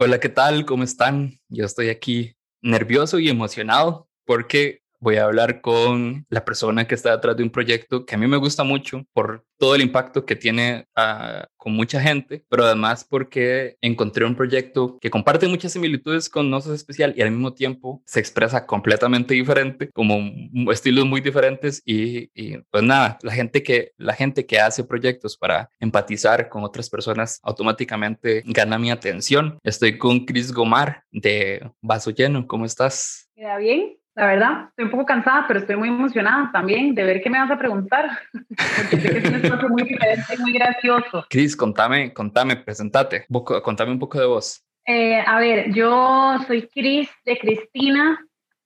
Hola, ¿qué tal? ¿Cómo están? Yo estoy aquí nervioso y emocionado porque voy a hablar con la persona que está detrás de un proyecto que a mí me gusta mucho por todo el impacto que tiene uh, con mucha gente, pero además porque encontré un proyecto que comparte muchas similitudes con Nosos Especial y al mismo tiempo se expresa completamente diferente, como estilos muy diferentes y, y, pues nada, la gente, que, la gente que hace proyectos para empatizar con otras personas automáticamente gana mi atención. Estoy con Chris Gomar de Vaso Lleno, ¿cómo estás? ¿Queda bien? La verdad, estoy un poco cansada, pero estoy muy emocionada también de ver qué me vas a preguntar, porque sé que es un espacio muy diferente y muy gracioso. Cris, contame, contame, presentate, contame un poco de vos. Eh, a ver, yo soy Cris de Cristina,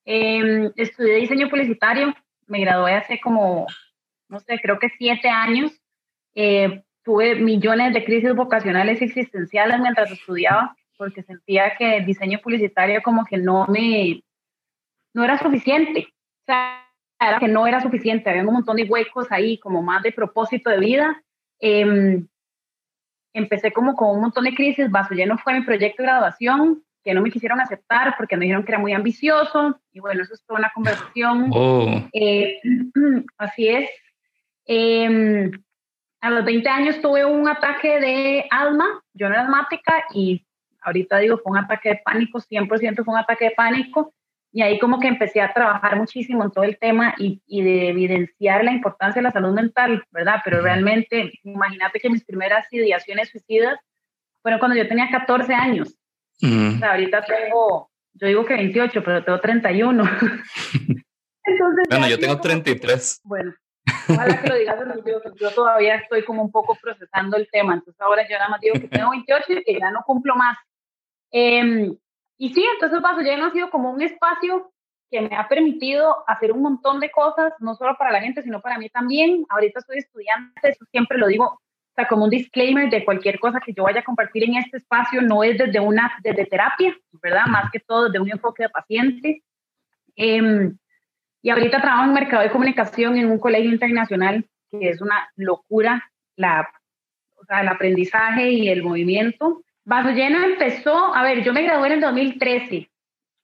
eh, estudié diseño publicitario, me gradué hace como, no sé, creo que siete años. Eh, tuve millones de crisis vocacionales y existenciales mientras estudiaba, porque sentía que el diseño publicitario como que no me no era suficiente. O sea, era que no era suficiente. Había un montón de huecos ahí, como más de propósito de vida. Em, empecé como con un montón de crisis. Vaso lleno fue mi proyecto de graduación, que no me quisieron aceptar porque me dijeron que era muy ambicioso. Y bueno, eso es toda una conversación. Oh. Eh, así es. Eh, a los 20 años tuve un ataque de alma. Yo no era asmática y ahorita digo, fue un ataque de pánico, 100% fue un ataque de pánico. Y ahí como que empecé a trabajar muchísimo en todo el tema y, y, de evidenciar la importancia de la salud mental, ¿verdad? Pero realmente, imagínate que mis primeras ideaciones suicidas fueron cuando yo tenía 14 años. O sea, ahorita tengo, yo digo que 28, pero tengo 31. Entonces, bueno, yo tengo 33. Bueno, ojalá que lo digas yo, yo todavía estoy como un poco procesando el tema, entonces ahora yo nada más digo que tengo 28 y que ya no cumplo más. Eh, y sí, entonces Vaso Lleno ha sido como un espacio que me ha permitido hacer un montón de cosas, no solo para la gente, sino para mí también. Ahorita estoy estudiante, eso siempre lo digo, o sea, como un disclaimer de cualquier cosa que yo vaya a compartir en este espacio, no es desde una, desde terapia, ¿verdad? Más que todo desde un enfoque de paciente. Eh, y ahorita trabajo en mercado de comunicación en un colegio internacional, que es una locura, la, o sea, el aprendizaje y el movimiento. Vaso Lleno empezó, a ver, yo me gradué en el 2013.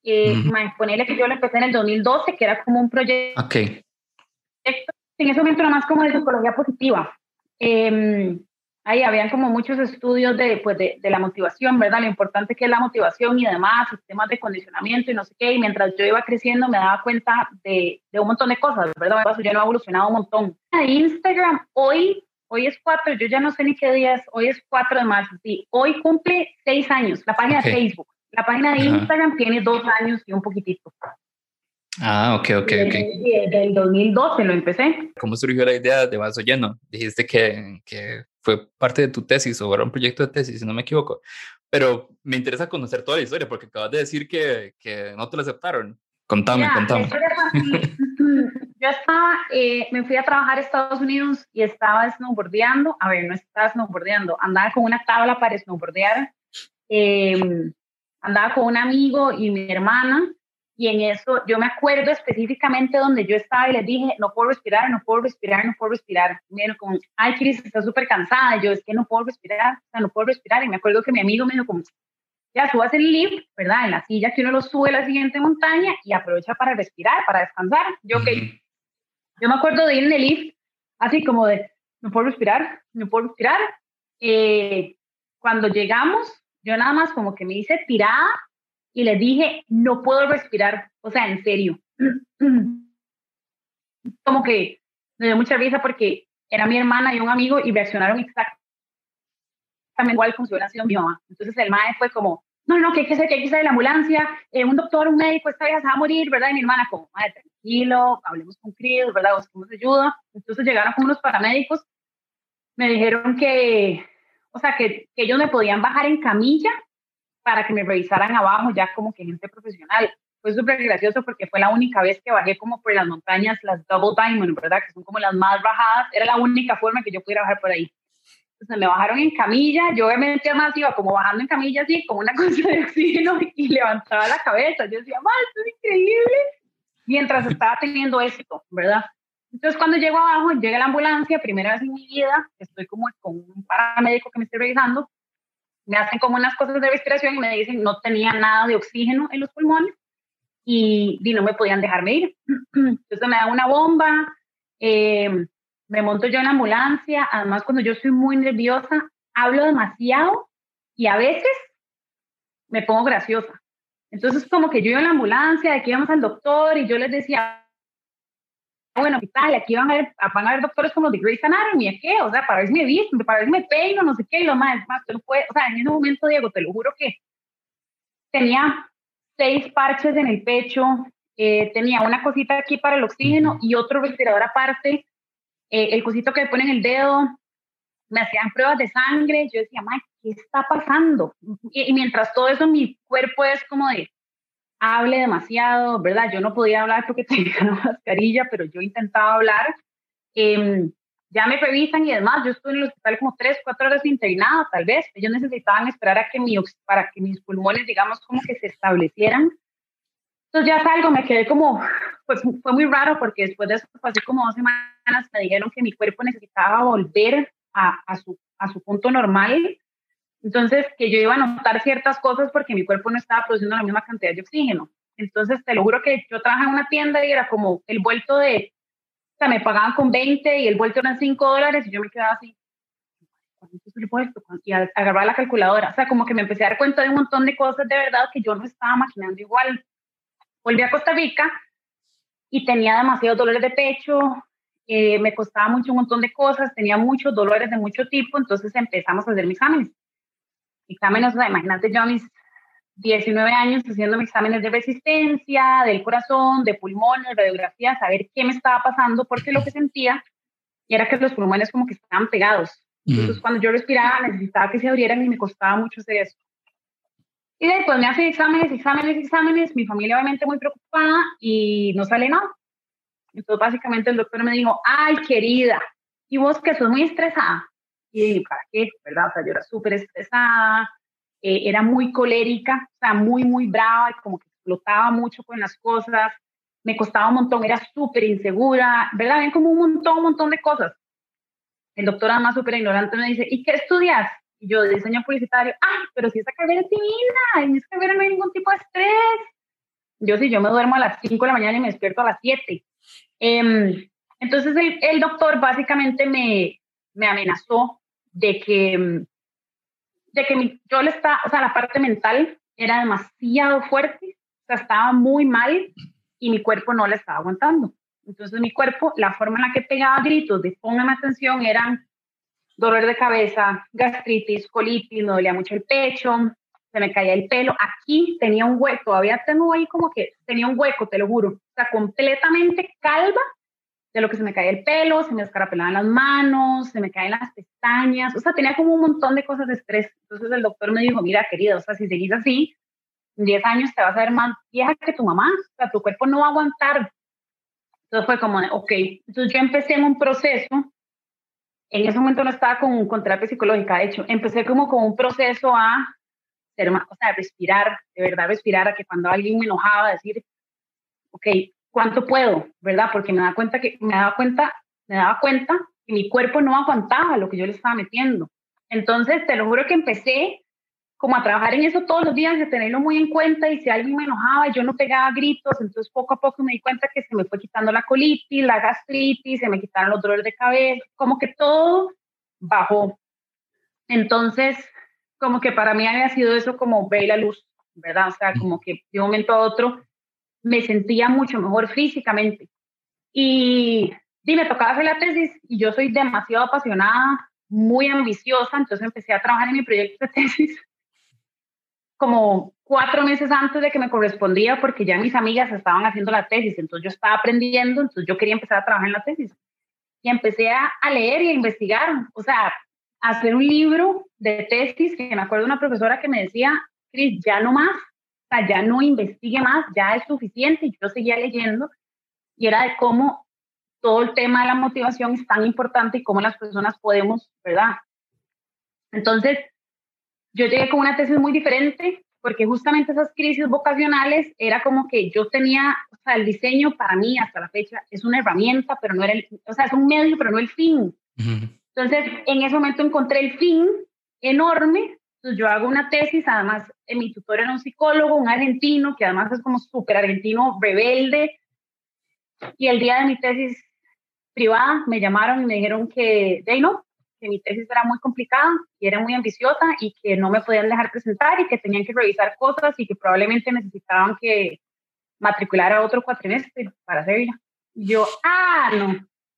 Eh, Ponerle que yo lo empecé en el 2012, que era como un proyecto. Ok. En ese momento era más como de psicología positiva. Eh, ahí habían como muchos estudios de, pues de, de, la motivación, ¿verdad? Lo importante que es la motivación y además sistemas de condicionamiento y no sé qué. Y mientras yo iba creciendo me daba cuenta de, de un montón de cosas, ¿verdad? Vaso Lleno ha evolucionado un montón. Instagram hoy Hoy es 4, yo ya no sé ni qué día es, hoy es 4 de marzo, sí. Hoy cumple 6 años, la página okay. de Facebook. La página de Instagram Ajá. tiene 2 años y un poquitito. Ah, ok, ok, ok. Desde el 2012 lo empecé. ¿Cómo surgió la idea de Vaso Lleno? Dijiste que, que fue parte de tu tesis o era un proyecto de tesis, si no me equivoco. Pero me interesa conocer toda la historia porque acabas de decir que, que no te lo aceptaron. Contame, Mira, contame. yo estaba, eh, me fui a trabajar a Estados Unidos y estaba snowboardeando, a ver, no estaba snowboardeando, andaba con una tabla para snowboardear, eh, andaba con un amigo y mi hermana, y en eso yo me acuerdo específicamente donde yo estaba y les dije, no puedo respirar, no puedo respirar, no puedo respirar. Y me como, ay, Cris, estás súper cansada. Yo, es que no puedo respirar, o sea, no puedo respirar. Y me acuerdo que mi amigo me dijo como, ya subas el lift, ¿verdad? En la silla que uno lo sube a la siguiente montaña y aprovecha para respirar, para descansar. Yo, ok. Yo me acuerdo de ir en el lift, así como de, no puedo respirar, no puedo respirar. Eh, cuando llegamos, yo nada más como que me hice tirada y le dije, no puedo respirar, o sea, en serio. como que me dio mucha risa porque era mi hermana y un amigo y reaccionaron exactamente igual como si hubiera sido mi mamá. Entonces el mae fue como, no, no, que hay que hacer, que hay que hacer de la ambulancia, eh, un doctor, un médico, esta vieja se va a morir, ¿verdad? Y mi hermana como, madre, tranquilo, hablemos con Chris, ¿verdad? Busquemos ayuda. Entonces llegaron con unos paramédicos, me dijeron que, o sea, que, que ellos me podían bajar en camilla para que me revisaran abajo ya como que gente profesional. Fue súper gracioso porque fue la única vez que bajé como por las montañas, las Double Diamond, ¿verdad? Que son como las más bajadas. Era la única forma que yo pudiera bajar por ahí. Entonces me bajaron en camilla, yo obviamente más iba como bajando en camilla así, como una cosa de oxígeno y levantaba la cabeza. Yo decía, ¡mal, esto es increíble! Mientras estaba teniendo esto, ¿verdad? Entonces cuando llego abajo, llega la ambulancia, primera vez en mi vida, estoy como con un paramédico que me esté revisando, me hacen como unas cosas de respiración y me dicen no tenía nada de oxígeno en los pulmones y, y no me podían dejarme ir. Entonces me dan una bomba, eh, me monto yo en la ambulancia, además cuando yo soy muy nerviosa, hablo demasiado y a veces me pongo graciosa. Entonces como que yo iba en la ambulancia, de aquí íbamos al doctor y yo les decía, bueno, ¿qué tal? Aquí van a, ver, van a ver doctores como de Grey's Anatomy, ¿qué? O sea, para ver si me para ver si me peino, no sé qué, y lo más, más, pero fue, o sea, en ese momento, Diego, te lo juro que tenía seis parches en el pecho, eh, tenía una cosita aquí para el oxígeno y otro respirador aparte, eh, el cosito que me pone en el dedo, me hacían pruebas de sangre, yo decía, Mike, ¿qué está pasando? Y, y mientras todo eso, mi cuerpo es como de, hable demasiado, ¿verdad? Yo no podía hablar porque tenía la mascarilla, pero yo intentaba hablar. Eh, ya me revisan y demás, yo estuve en el hospital como tres, cuatro horas internada, tal vez. Ellos necesitaban esperar a que mi, para que mis pulmones, digamos, como que se establecieran. Entonces ya salgo, me quedé como, pues fue muy raro porque después de eso, así como dos semanas, me dijeron que mi cuerpo necesitaba volver a, a, su, a su punto normal entonces, que yo iba a notar ciertas cosas porque mi cuerpo no estaba produciendo la misma cantidad de oxígeno. Entonces, te lo juro que yo trabajaba en una tienda y era como el vuelto de, o sea, me pagaban con 20 y el vuelto eran 5 dólares y yo me quedaba así. ¿Cuánto es el vuelto? Y agarraba la calculadora. O sea, como que me empecé a dar cuenta de un montón de cosas de verdad que yo no estaba maquinando igual. Volví a Costa Rica y tenía demasiados dolores de pecho, eh, me costaba mucho un montón de cosas, tenía muchos dolores de mucho tipo, entonces empezamos a hacer mis exámenes exámenes, o sea, imagínate yo a mis 19 años haciendo mis exámenes de resistencia, del corazón, de pulmones, radiografía, saber qué me estaba pasando, porque lo que sentía era que los pulmones como que estaban pegados. Entonces, cuando yo respiraba, necesitaba que se abrieran y me costaba mucho hacer eso. Y después me hacen exámenes, exámenes, exámenes, mi familia obviamente muy preocupada y no sale nada. Entonces, básicamente el doctor me dijo, ay, querida, ¿y vos que sos muy estresada? y ¿para qué? ¿Verdad? O sea, yo era súper estresada, eh, era muy colérica, o sea, muy, muy brava, y como que explotaba mucho con las cosas, me costaba un montón, era súper insegura, ¿verdad? Ven como un montón, un montón de cosas. El doctor además súper ignorante me dice, ¿y qué estudias? Y yo, diseño publicitario, ah, pero si esa carrera es divina, en esa carrera no hay ningún tipo de estrés. Yo sí, yo me duermo a las 5 de la mañana y me despierto a las 7. Eh, em, entonces el, el, doctor básicamente me, me amenazó de que, de que yo le estaba, o sea, la parte mental era demasiado fuerte, o sea, estaba muy mal y mi cuerpo no le estaba aguantando. Entonces mi cuerpo, la forma en la que pegaba gritos de póngame atención eran dolor de cabeza, gastritis, colitis, me dolía mucho el pecho, se me caía el pelo. Aquí tenía un hueco, todavía tengo ahí como que tenía un hueco, te lo juro. O sea, completamente calva de lo que se me caía el pelo, se me descarapelaban las manos, se me caen las pestañas, o sea, tenía como un montón de cosas de estrés. Entonces el doctor me dijo, mira, querida, o sea, si seguís así, en 10 años te vas a ver más vieja que tu mamá, o sea, tu cuerpo no va a aguantar. Entonces fue como, ok, entonces yo empecé en un proceso, en ese momento no estaba con, con terapia psicológica, de hecho, empecé como con un proceso a ser más, o sea, respirar, de verdad respirar, a que cuando alguien me enojaba, decir, ok, cuánto puedo, ¿verdad? Porque me daba cuenta que me daba cuenta, me daba cuenta que mi cuerpo no aguantaba lo que yo le estaba metiendo. Entonces, te lo juro que empecé como a trabajar en eso todos los días, de tenerlo muy en cuenta y si alguien me enojaba, yo no pegaba gritos, entonces poco a poco me di cuenta que se me fue quitando la colitis, la gastritis, se me quitaron los dolores de cabeza, como que todo bajó. Entonces, como que para mí había sido eso como ver la luz, ¿verdad? O sea, como que de un momento a otro me sentía mucho mejor físicamente. Y, y me tocaba hacer la tesis y yo soy demasiado apasionada, muy ambiciosa, entonces empecé a trabajar en mi proyecto de tesis como cuatro meses antes de que me correspondía porque ya mis amigas estaban haciendo la tesis, entonces yo estaba aprendiendo, entonces yo quería empezar a trabajar en la tesis. Y empecé a, a leer y a investigar, o sea, hacer un libro de tesis, que me acuerdo una profesora que me decía, Cris, ya no más, sea, ya no investigue más, ya es suficiente. Y yo seguía leyendo y era de cómo todo el tema de la motivación es tan importante y cómo las personas podemos, ¿verdad? Entonces, yo llegué con una tesis muy diferente porque justamente esas crisis vocacionales era como que yo tenía, o sea, el diseño para mí hasta la fecha es una herramienta, pero no era el, o sea, es un medio, pero no el fin. Entonces, en ese momento encontré el fin enorme Entonces yo hago una tesis, además en mi tutor era un psicólogo, un argentino, que además es como súper argentino, rebelde. Y el día de mi tesis privada me llamaron y me dijeron que, de no, que mi tesis era muy complicada y era muy ambiciosa y que no me podían dejar presentar y que tenían que revisar cosas y que probablemente necesitaban que matricular a otro cuatrimestre para hacerla. yo, ah, no,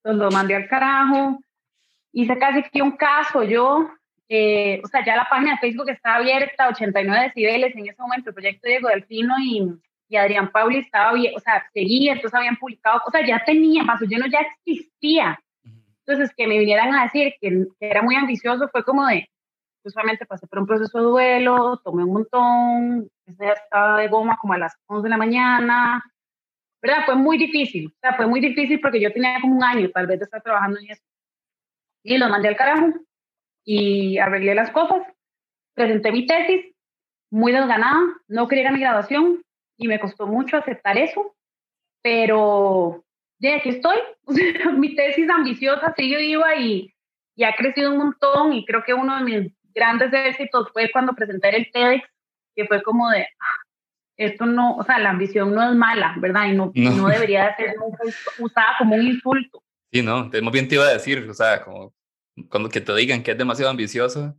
entonces lo mandé al carajo, hice casi que un caso yo, eh, o sea, ya la página de Facebook estaba abierta, 89 decibeles en ese momento, el proyecto Diego Delfino y, y Adrián Pauli estaba bien, o sea, seguía, entonces habían publicado, o sea, ya tenía, paso lleno ya existía. Entonces, que me vinieran a decir que, era muy ambicioso fue como de, justamente pasé por un proceso de duelo, tomé un montón, estaba de goma como a las 11 de la mañana, ¿verdad? Fue muy difícil, o sea, fue muy difícil porque yo tenía como un año tal vez de estar trabajando en eso. Y lo mandé al carajo y arreglé las cosas, presenté mi tesis, muy desganada, no quería ir a mi graduación y me costó mucho aceptar eso, pero de aquí estoy. mi tesis ambiciosa sigue viva y, y ha crecido un montón y creo que uno de mis grandes éxitos fue cuando presenté el TEDx, que fue como de, ah, esto no, o sea, la ambición no es mala, ¿verdad? Y no, no. debería ser usada como un insulto. Sí, no, más bien te iba a decir, o sea, como cuando que te digan que es demasiado ambicioso,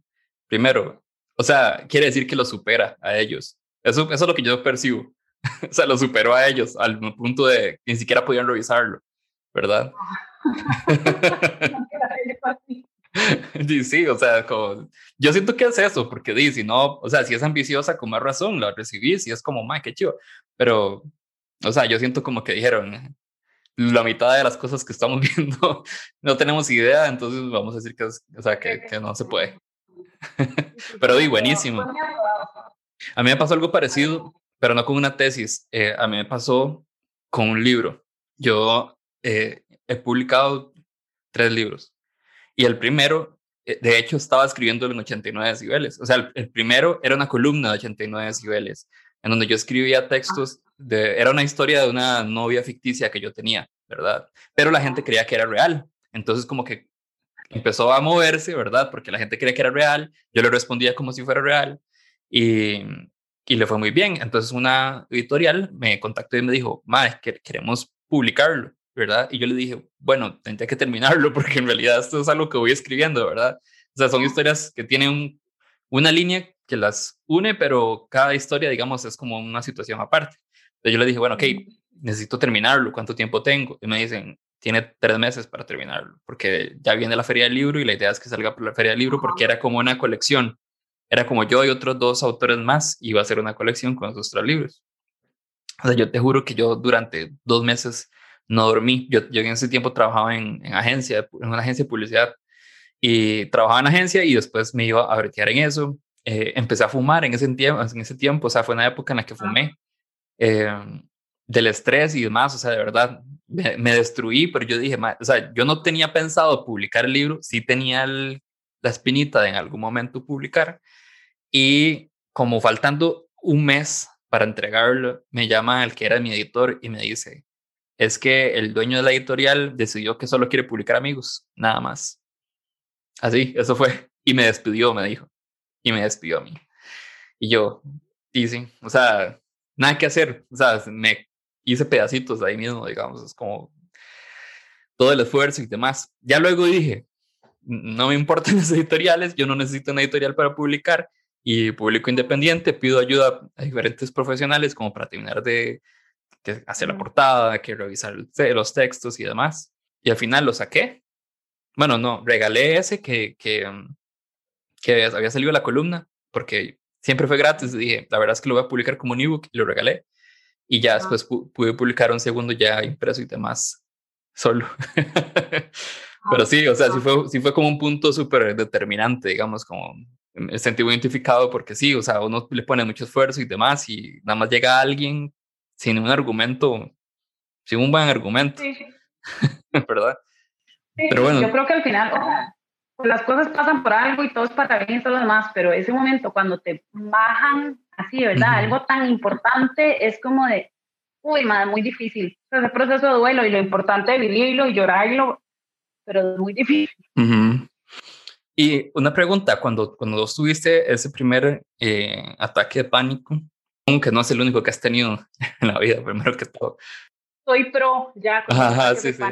primero, o sea, quiere decir que lo supera a ellos. Eso, eso es lo que yo percibo. o sea, lo superó a ellos al punto de que ni siquiera podían revisarlo, ¿verdad? sí, sí, o sea, como, yo siento que es eso, porque di, si no, o sea, si es ambiciosa, con más razón, la recibís y es como, ma, qué chido, pero, o sea, yo siento como que dijeron, la mitad de las cosas que estamos viendo no tenemos idea, entonces vamos a decir que, o sea, que, que no se puede. pero di, buenísimo. A mí me pasó algo parecido, pero no con una tesis, eh, a mí me pasó con un libro. Yo eh, he publicado tres libros y el primero, eh, de hecho, estaba escribiendo en 89 decibeles. O sea, el, primero era una columna de 89 decibeles, en donde yo escribía textos, de, era una historia de una novia ficticia que yo tenía, ¿verdad? Pero la gente creía que era real. Entonces, como que empezó a moverse, ¿verdad? Porque la gente creía que era real, yo le respondía como si fuera real y, y le fue muy bien. Entonces una editorial me contactó y me dijo, Mae, que queremos publicarlo. ¿verdad? Y yo le dije, bueno, tendría que terminarlo porque en realidad esto es algo que voy escribiendo, ¿verdad? O sea, son historias que tienen una línea que las une, pero cada historia, digamos, es como una situación aparte. Entonces yo le dije, bueno, ok, necesito terminarlo, ¿cuánto tiempo tengo? Y me dicen, tiene tres meses para terminarlo, porque ya viene la feria del libro y la idea es que salga por la feria del libro porque era como una colección. Era como yo y otros dos autores más, iba a ser una colección con esos tres libros. O sea, yo te juro que yo durante dos meses no dormí. Yo, yo en ese tiempo trabajaba en, en, agencia, en una agencia de publicidad y trabajaba en agencia y después me iba a bretear en eso. Eh, empecé a fumar en ese, tiempo, en ese tiempo, o sea, fue una época en la que fumé eh, del estrés y demás, o sea, de verdad, me, destruí, pero yo dije, o sea, yo no tenía pensado publicar el libro, sí tenía la espinita de en algún momento publicar y como faltando un mes para entregarlo, me llama el que era mi editor y me dice, es que el dueño de la editorial decidió que solo quiere publicar amigos, nada más. Así, eso fue. Y me despidió, me dijo. Y me despidió a mí. Y yo, y sí, o sea, nada que hacer. O sea, me hice pedacitos ahí mismo, digamos, es como todo el esfuerzo y demás. Ya luego dije, no me importan las editoriales, yo no necesito una editorial para publicar y publico independiente, pido ayuda a diferentes profesionales como para terminar de hacer la portada, que revisar los textos y demás. Y al final lo saqué. Bueno, no, regalé ese que, que, mm, que había salido la columna, porque siempre fue gratis. Dije, la verdad es que lo voy a publicar como un ebook y lo regalé. Y ya después pude publicar un segundo ya impreso y demás solo. Pero sí, o sea, sí fue, sí fue como un punto súper determinante, digamos, como me sentí muy identificado porque sí, o sea, uno le pone mucho esfuerzo y demás y nada más llega alguien sin un argumento, sin un buen argumento. Sí. ¿Verdad? pero bueno. Yo creo que al final, pues las cosas pasan por algo y todo es para bien y todo lo demás, pero ese momento cuando te bajan así, ¿verdad? Algo tan importante es como de, uy, madre, muy difícil. Ese proceso de duelo y lo importante de vivirlo y llorarlo, pero es muy difícil. Y una pregunta, cuando, cuando tuviste ese primer eh, ataque de pánico, aunque no es el único que has tenido en la vida, primero que todo. Soy pro ya. Con Ajá, sí, sí.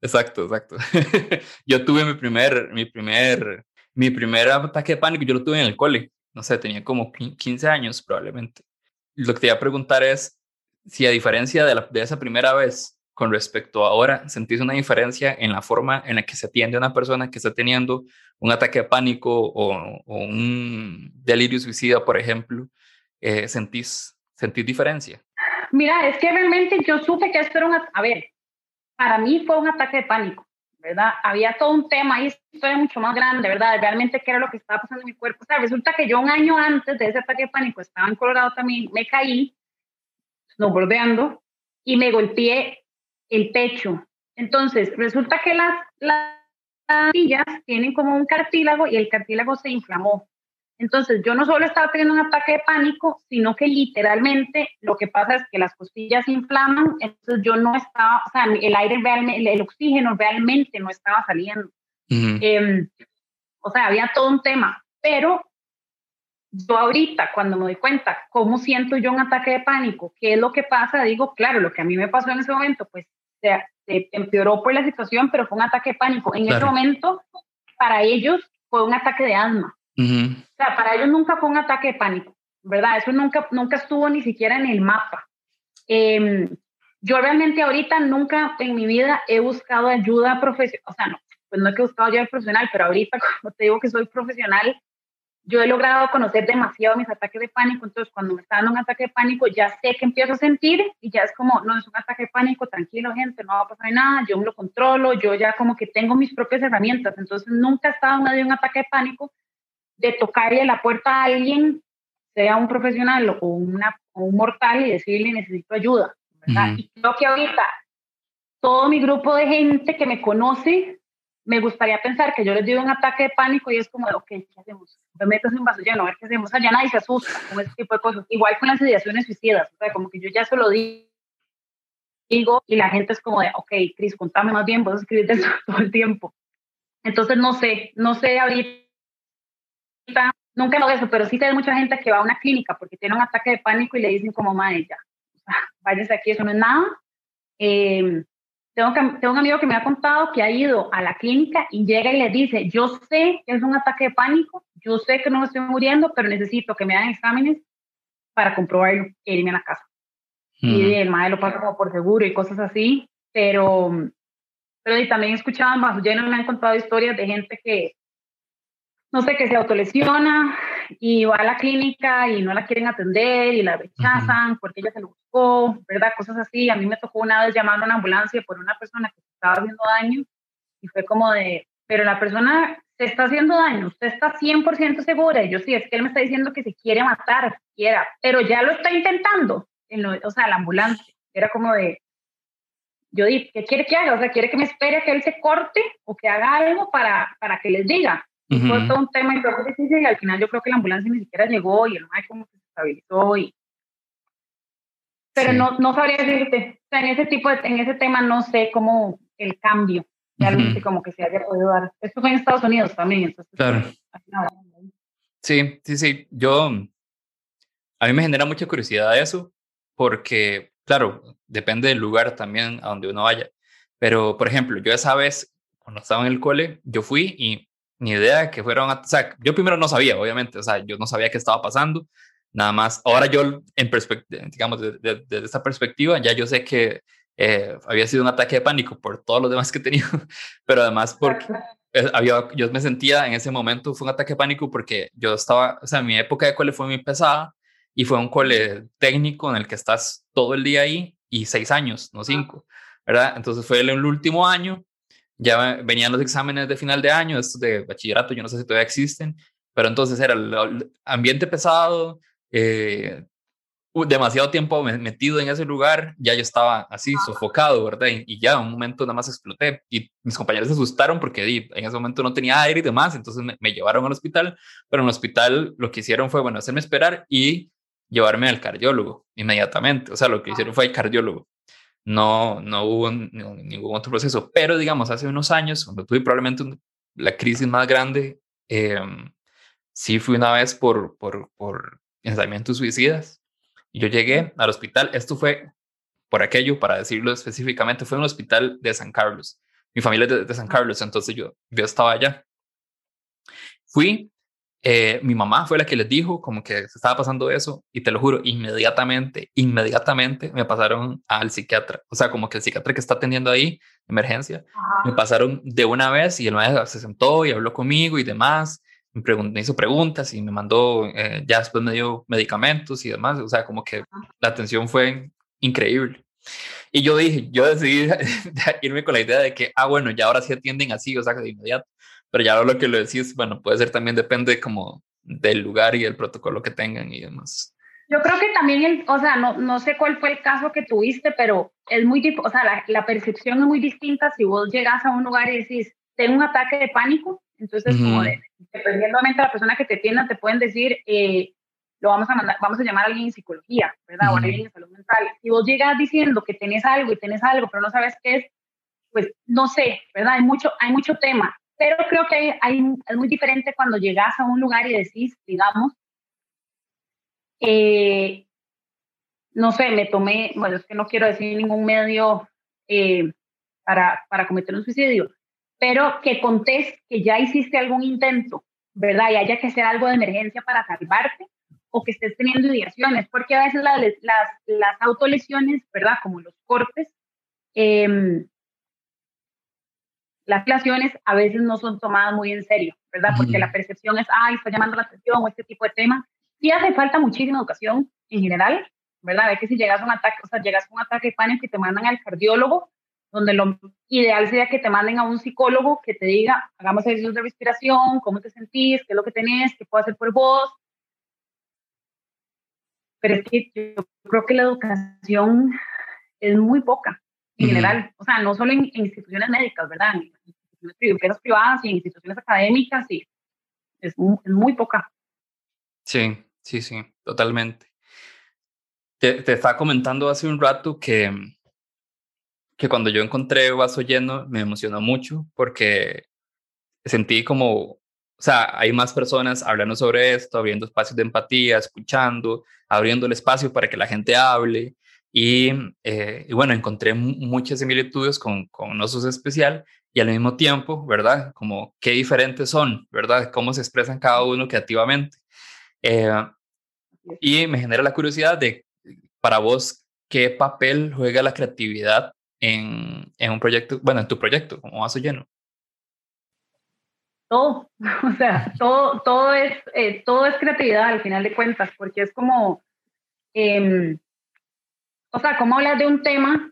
Exacto, exacto. yo tuve mi primer, mi primer, mi primer ataque de pánico, yo lo tuve en el cole. No sé, tenía como 15 años probablemente. Lo que te iba a preguntar es si a diferencia de, la, de esa primera vez, con respecto a ahora, ¿sentís una diferencia en la forma en la que se atiende a una persona que está teniendo un ataque de pánico o, un delirio suicida, por ejemplo? Eh, ¿sentís, ¿Sentís diferencia? Mira, es que realmente yo supe que esto era un... A ver, para mí fue un ataque de pánico, ¿verdad? Había todo un tema ahí, historia mucho más grande, ¿verdad? Realmente qué era lo que estaba pasando en mi cuerpo. O sea, resulta que yo un año antes de ese ataque de pánico estaba en Colorado también, me caí, snowboardeando, y me golpeé el pecho. Entonces, resulta que las, las tienen como un cartílago y el cartílago se inflamó. Entonces, yo no solo estaba teniendo un ataque de pánico, sino que literalmente lo que pasa es que las costillas se inflaman, entonces yo no estaba, o sea, el aire realmente, el, oxígeno realmente no estaba saliendo. Em, o sea, había todo un tema, pero yo ahorita, cuando me doy cuenta cómo siento yo un ataque de pánico, qué es lo que pasa, digo, claro, lo que a mí me pasó en ese momento, pues se, empeoró por la situación, pero fue un ataque de pánico. En ese momento, para ellos fue un ataque de asma. O sea, para ellos nunca fue un ataque de pánico, ¿verdad? Eso nunca, nunca estuvo ni siquiera en el mapa. Em, yo realmente ahorita nunca en mi vida he buscado ayuda profesional, o sea, no, pues no he buscado ayuda profesional, pero ahorita, como te digo que soy profesional, yo he logrado conocer demasiado mis ataques de pánico, entonces cuando me está dando un ataque de pánico ya sé que empiezo a sentir y ya es como, no, es un ataque de pánico, tranquilo gente, no va a pasar nada, yo me lo controlo, yo ya como que tengo mis propias herramientas, entonces nunca he estado en medio de un ataque de pánico de tocarle la puerta a alguien, sea un profesional o, una, un mortal y decirle necesito ayuda, ¿verdad? Y creo que ahorita todo mi grupo de gente que me conoce me gustaría pensar que yo les digo un ataque de pánico y es como, ok, ¿qué hacemos? Me meto en un vaso lleno, a ver qué hacemos. Allá nadie se asusta con ese tipo de cosas. Igual con las ideaciones suicidas, o sea, como que yo ya se lo digo y la gente es como de, ok, Cris, contame más bien, vos escribir eso todo el tiempo. Entonces, no sé, no sé ahorita, nunca lo eso, pero sí hay mucha gente que va a una clínica porque tiene un ataque de pánico y le dicen como, madre, ya, váyase aquí, eso no es nada. Eh, tengo, un amigo que me ha contado que ha ido a la clínica y llega y le dice, yo sé que es un ataque de pánico, yo sé que no me estoy muriendo, pero necesito que me hagan exámenes para comprobarlo e irme a la casa. Y el madre lo pasa como por seguro y cosas así, pero, pero también he escuchado más, ya no me han contado historias de gente que, no sé, que se autolesiona y va a la clínica y no la quieren atender y la rechazan porque ella se lo buscó, ¿verdad? Cosas así. A mí me tocó una vez llamar a una ambulancia por una persona que se estaba haciendo daño y fue como de, pero la persona se está haciendo daño, usted está 100% segura. Y yo sí, es que él me está diciendo que se quiere matar, quiera, pero ya lo está intentando, en o sea, la ambulancia. Era como de, yo dije, ¿qué quiere que haga? O sea, ¿quiere que me espere a que él se corte o que haga algo para, para que les diga? Y fue todo un tema y fue difícil y al final yo creo que la ambulancia ni siquiera llegó y el mae como que se estabilizó y... Pero no, no sabría decirte, o sea, en ese tipo de, en ese tema no sé cómo el cambio realmente como que se haya podido dar. Esto fue en Estados Unidos también. Entonces, claro. Sí, sí, sí. Yo, a mí me genera mucha curiosidad eso, porque, claro, depende del lugar también a donde uno vaya. Pero, por ejemplo, yo esa vez, cuando estaba en el cole, yo fui y ni idea que fueron, o sea, yo primero no sabía, obviamente, o sea, yo no sabía qué estaba pasando, nada más, ahora yo, en digamos, desde de, esta perspectiva, ya yo sé que eh, había sido un ataque de pánico por todos los demás que he tenido, pero además porque eh, había, yo me sentía en ese momento, fue un ataque de pánico porque yo estaba, o sea, mi época de cole fue muy pesada y fue un cole técnico en el que estás todo el día ahí y seis años, no cinco, ¿verdad? Entonces fue el, el último año ya venían los exámenes de final de año, estos de bachillerato, yo no sé si todavía existen, pero entonces era el ambiente pesado, eh, demasiado tiempo metido en ese lugar, ya yo estaba así sofocado, ¿verdad? Y, ya en un momento nada más exploté y mis compañeros se asustaron porque en ese momento no tenía aire y demás, entonces me, me, llevaron al hospital, pero en el hospital lo que hicieron fue, bueno, hacerme esperar y llevarme al cardiólogo inmediatamente, o sea, lo que hicieron fue el cardiólogo no, no hubo ningún otro proceso. Pero digamos, hace unos años, cuando tuve probablemente la crisis más grande em, sí fui una vez por, por, por pensamientos suicidas. Yo llegué al hospital, esto fue por aquello, para decirlo específicamente, fue en un hospital de San Carlos. Mi familia es de, San Carlos, entonces yo, yo estaba allá. Fui, eh, mi mamá fue la que les dijo como que se estaba pasando eso y te lo juro, inmediatamente, inmediatamente me pasaron al psiquiatra. O sea, como que el psiquiatra que está atendiendo ahí, emergencia, me pasaron de una vez y el maestro se sentó y habló conmigo y demás. Me, me hizo preguntas y me mandó, eh, ya después me dio medicamentos y demás. O sea, como que la atención fue increíble. Y yo dije, yo decidí irme con la idea de que, ah, bueno, ya ahora sí atienden así, o sea, de inmediato. Pero ya lo que lo decís, bueno, puede ser también depende como del lugar y el protocolo que tengan y demás. Yo creo que también, o sea, no, no sé cuál fue el caso que tuviste, pero es muy, o sea, la, la, percepción es muy distinta si vos llegas a un lugar y decís, tengo un ataque de pánico, entonces, como dependiendo de la persona que te tienda, te pueden decir, eh, lo vamos a mandar, vamos a llamar a alguien en psicología, ¿verdad? O a alguien en salud mental. Si vos llegas diciendo que tenés algo y tenés algo, pero no sabes qué es, pues no sé, ¿verdad? Hay mucho, hay mucho tema. Pero creo que hay, hay, es muy diferente cuando llegas a un lugar y decís, digamos, eh, no sé, me tomé, bueno, es que no quiero decir ningún medio eh, para, para cometer un suicidio, pero que contés que ya hiciste algún intento, ¿verdad? Y haya que hacer algo de emergencia para salvarte, o que estés teniendo ideaciones, porque a veces las, las, las autolesiones, ¿verdad? Como los cortes, eh, las lesiones a veces no son tomadas muy en serio, ¿verdad? Porque la percepción es, ay, está llamando la atención o este tipo de temas. Sí hace falta muchísima educación en general, ¿verdad? Ve que si llegas a un ataque, o sea, llegas a un ataque de pánico y te mandan al cardiólogo, donde lo ideal sería que te manden a un psicólogo que te diga, hagamos ejercicios de respiración, cómo te sentís, qué es lo que tenés, qué puedo hacer por vos, pero es que yo creo que la educación es muy poca en general, o sea, no solo en, instituciones médicas, ¿verdad? En instituciones privadas y en instituciones académicas, sí, es muy, poca. Sí, sí, sí, totalmente. Te, te, estaba comentando hace un rato que, que cuando yo encontré Vaso Lleno me emocionó mucho porque sentí como o sea, hay más personas hablando sobre esto, abriendo espacios de empatía, escuchando, abriendo el espacio para que la gente hable. Y, eh, bueno, encontré muchas similitudes con, con Osos Especial y al mismo tiempo, ¿verdad? Como qué diferentes son, ¿verdad? Cómo se expresan cada uno creativamente. Eh, y me genera la curiosidad de, para vos, ¿qué papel juega la creatividad en, en un proyecto, bueno, en tu proyecto, como Vaso Lleno? todo, o sea, todo, todo, es, eh, todo es creatividad al final de cuentas, porque es como, em, o sea, cómo hablas de un tema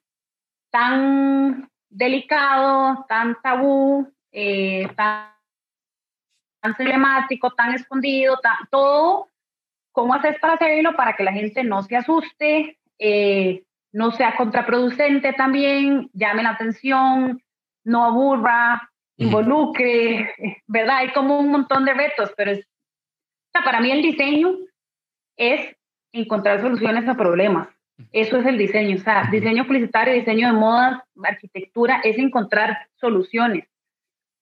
tan delicado, tan tabú, eh, tan, tan emblemático, tan escondido, todo, ¿cómo haces para hacerlo para que la gente no se asuste, eh, no sea contraproducente también, llame la atención, no aburra, involucre, ¿verdad? Hay como un montón de retos, pero es, para mí el diseño es encontrar soluciones a problemas. Eso es el diseño, o sea, diseño publicitario, diseño de modas, arquitectura, es encontrar soluciones.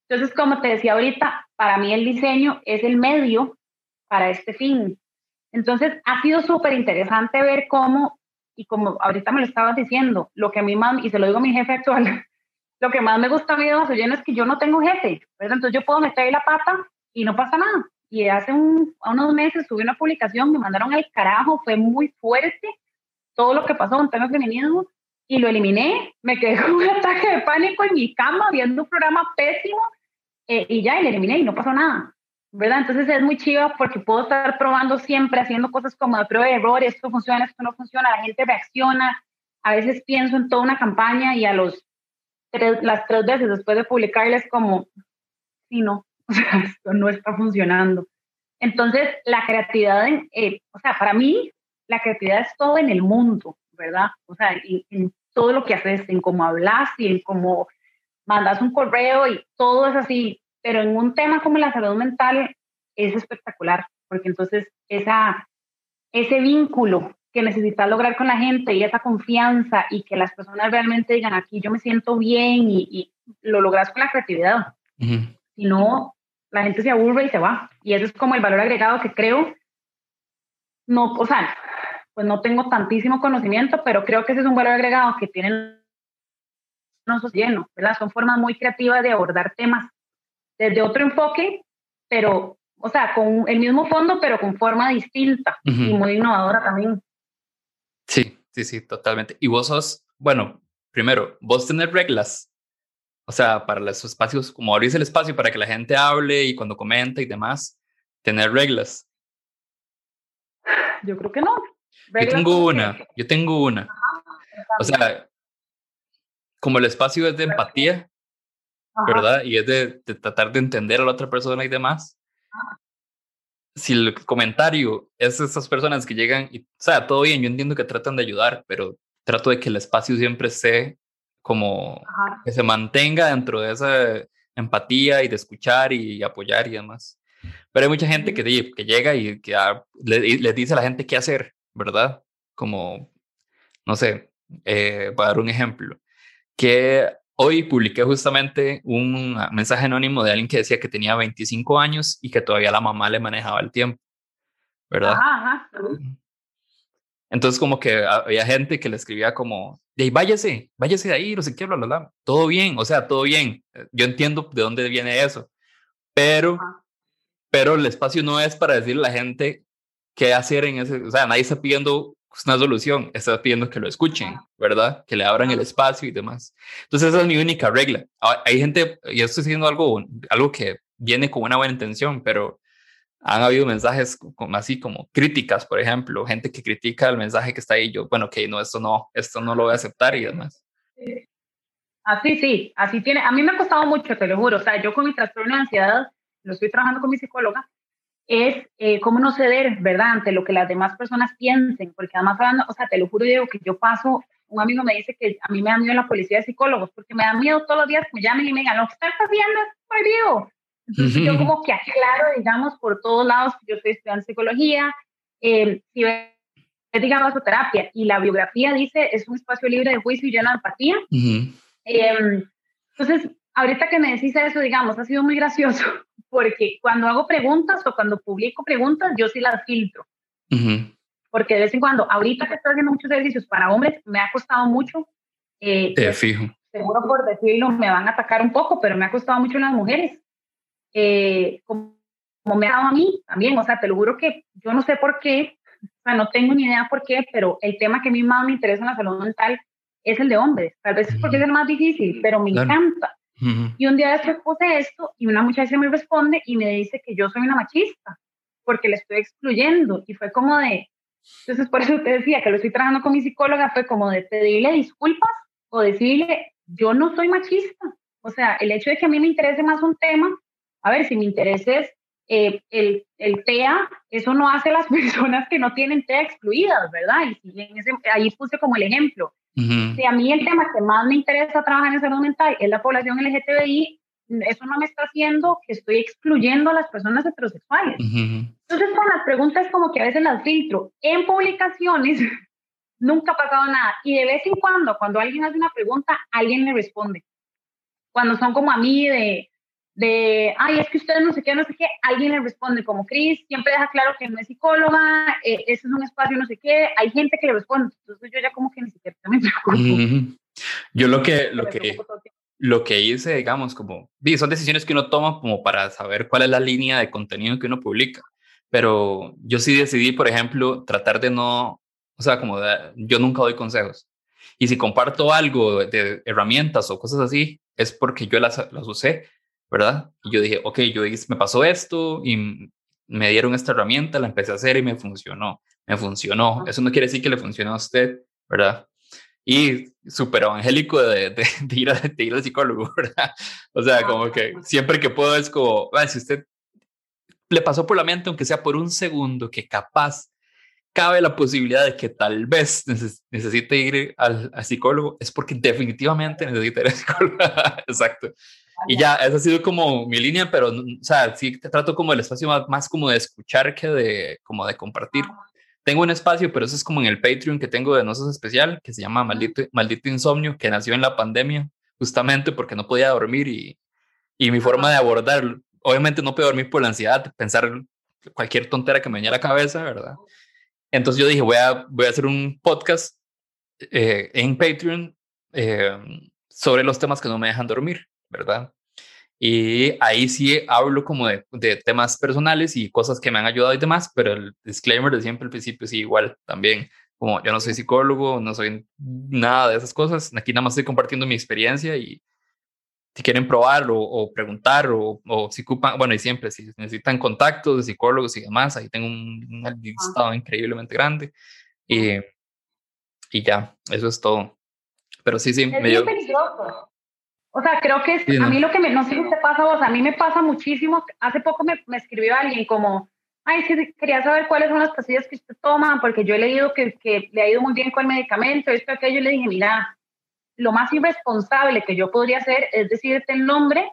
Entonces, como te decía ahorita, para mí el diseño es el medio para este fin. Entonces, ha sido súper interesante ver cómo, y como ahorita me lo estabas diciendo, lo que a mí más, y se lo digo a mi jefe actual, lo que más me gusta a mí de es que yo no tengo jefe, ¿verdad? Entonces yo puedo meter ahí la pata y no pasa nada. Y hace unos meses subí una publicación, me mandaron al carajo, fue muy fuerte todo lo que pasó con temas femeninos y lo eliminé. Me quedé con un ataque de pánico en mi cama viendo un programa pésimo eh, y ya, y lo eliminé y no pasó nada. ¿verdad? Entonces es muy chido porque puedo estar probando siempre, haciendo cosas como de prueba de error, esto funciona, esto no funciona, la gente reacciona. A veces pienso en toda una campaña y a los las tres veces después de publicarles como, sí, no, o sea, esto no está funcionando. Entonces, la creatividad, eh, o sea, para mí, la creatividad es todo en el mundo, ¿verdad? O sea, en, todo lo que haces, en cómo hablas y en cómo mandas un correo y todo es así. Pero en un tema como la salud mental es espectacular, porque entonces esa, ese vínculo que necesitas lograr con la gente y esa confianza y que las personas realmente digan aquí yo me siento bien y, lo logras con la creatividad. Si no, la gente se aburre y se va. Y ese es como el valor agregado que creo, no, o sea, pues no tengo tantísimo conocimiento, pero creo que ese es un valor agregado que tienen nosotros llenos, ¿verdad? Son formas muy creativas de abordar temas desde otro enfoque, pero, o sea, con el mismo fondo, pero con forma distinta y muy innovadora también. Sí, sí, sí, totalmente. Y vos sos, bueno, primero, vos tenés reglas, o sea, para los espacios, como abrís el espacio para que la gente hable y cuando comenta y demás, tener reglas. Yo creo que no. Yo tengo una, yo tengo una. o sea, como el espacio es de empatía, ¿verdad? Y es de, tratar de entender a la otra persona y demás. Si el comentario es de esas personas que llegan y, o sea, todo bien, yo entiendo que tratan de ayudar, pero trato de que el espacio siempre esté como que se mantenga dentro de esa empatía y de escuchar y apoyar y demás. Pero hay mucha gente que, que llega y que le, le, dice a la gente qué hacer, ¿verdad? Como, no sé, eh, para dar un ejemplo, que hoy publiqué justamente un mensaje anónimo de alguien que decía que tenía 25 años y que todavía la mamá le manejaba el tiempo, ¿verdad? Ajá, Entonces como que había gente que le escribía como, de váyase, váyase de ahí, no sé qué, bla, bla, bla. Todo bien, o sea, todo bien. Yo entiendo de dónde viene eso, pero, pero el espacio no es para decirle a la gente qué hacer en ese, o sea, nadie está pidiendo una solución, está pidiendo que lo escuchen, ¿verdad? Que le abran el espacio y demás. Entonces esa es mi única regla. Ah, hay gente, y estoy diciendo algo, algo que viene con una buena intención, pero han habido mensajes como, así como críticas, por ejemplo, gente que critica el mensaje que está ahí, yo, bueno, que no, esto no, esto no lo voy a aceptar y demás. Así sí, así tiene, a mí me ha costado mucho, te lo juro, o sea, yo con mi trastorno de ansiedad, lo estoy trabajando con mi psicóloga, es eh, cómo no ceder, ¿verdad?, ante lo que las demás personas piensen, porque además hablando, o sea, te lo juro, digo que yo paso, un amigo me dice que a mí me da miedo la policía de psicólogos, porque me da miedo todos los días que me llamen y me digan, lo que estás haciendo es prohibido, entonces yo como que aclaro, digamos, por todos lados que yo estoy estudiando psicología, eh, si ves, digamos, terapia y la biografía dice es un espacio libre de juicio y lleno de empatía. Em, entonces, ahorita que me decís eso, digamos, ha sido muy gracioso, porque cuando hago preguntas o cuando publico preguntas, yo sí las filtro. Porque de vez en cuando, ahorita que estoy haciendo muchos ejercicios para hombres, me ha costado mucho. Eh, Te fijo. Seguro por decirlo, me van a atacar un poco, pero me ha costado mucho en las mujeres eh, como, me ha dado a mí también, o sea, te lo juro que yo no sé por qué, o sea, no tengo ni idea por qué, pero el tema que a mí más me interesa en la salud mental es el de hombres, tal vez es porque es el más difícil, pero me encanta. Y un día después puse esto y una muchacha me responde y me dice que yo soy una machista porque le estoy excluyendo y fue como de, entonces por eso te decía que lo estoy trabajando con mi psicóloga, fue como de pedirle disculpas o decirle, yo no soy machista. O sea, el hecho de que a mí me interese más un tema a ver, si mi interés es eh, el, el, TEA, eso no hace las personas que no tienen TEA excluidas, ¿verdad? Y en ese, ahí puse como el ejemplo. Si a mí el tema que más me interesa trabajar en salud mental es la población LGTBI, eso no me está haciendo que estoy excluyendo a las personas heterosexuales. Entonces, con las preguntas como que a veces las filtro. En publicaciones nunca ha pasado nada. Y de vez en cuando, cuando alguien hace una pregunta, alguien le responde. Cuando son como a mí de, de, ay, es que usted no sé qué, no sé qué, alguien le responde como Cris, siempre deja claro que no es psicóloga, eh, ese es un espacio no sé qué, hay gente que le responde, entonces yo ya como que ni siquiera me preocupo. Yo lo que, lo que, lo que hice, digamos, como, son decisiones que uno toma como para saber cuál es la línea de contenido que uno publica, pero yo sí decidí, por ejemplo, tratar de no, o sea, como yo nunca doy consejos. Y si comparto algo de herramientas o cosas así, es porque yo las, las usé ¿verdad? Y yo dije, ok, yo me pasó esto y me dieron esta herramienta, la empecé a hacer y me funcionó, me funcionó. Eso no quiere decir que le funcionó a usted, ¿verdad? Y súper evangélico de, de, ir a, de, ir al psicólogo, ¿verdad? O sea, como que siempre que puedo es como, si usted le pasó por la mente, aunque sea por un segundo, que capaz cabe la posibilidad de que tal vez necesite ir al, al, psicólogo, es porque definitivamente necesita ir al psicólogo. Exacto. Y ya, esa ha sido como mi línea, pero, o sea, sí te trato como el espacio más, más como de escuchar que de, como de compartir. Tengo un espacio, pero eso es como en el Patreon que tengo de Nosos Especial, que se llama Maldito, Maldito Insomnio, que nació en la pandemia, justamente porque no podía dormir y, y mi forma de abordar, obviamente no puedo dormir por la ansiedad, pensar cualquier tontera que me venía a la cabeza, ¿verdad? Entonces yo dije, voy a, voy a hacer un podcast eh, en Patreon eh, sobre los temas que no me dejan dormir, ¿verdad? Y ahí sí hablo como de, de, temas personales y cosas que me han ayudado y demás, pero el disclaimer de siempre al principio sí igual también, como yo no soy psicólogo, no soy nada de esas cosas, aquí nada más estoy compartiendo mi experiencia y si quieren probar o, preguntar o, o, si ocupan, bueno, y siempre, si necesitan contactos de psicólogos y demás, ahí tengo un, un listado increíblemente grande. Y, y ya, eso es todo. Pero sí, sí, es me dio... peligroso. O sea, creo que es, a mí lo que me, no sé si te pasa a vos, a mí me pasa muchísimo. Hace poco me, me escribió alguien como, ay, sí, quería saber cuáles son las pastillas que usted toma, porque yo he leído que, que le ha ido muy bien con el medicamento, esto, aquello. Le dije, mira, lo más irresponsable que yo podría hacer es decirte el nombre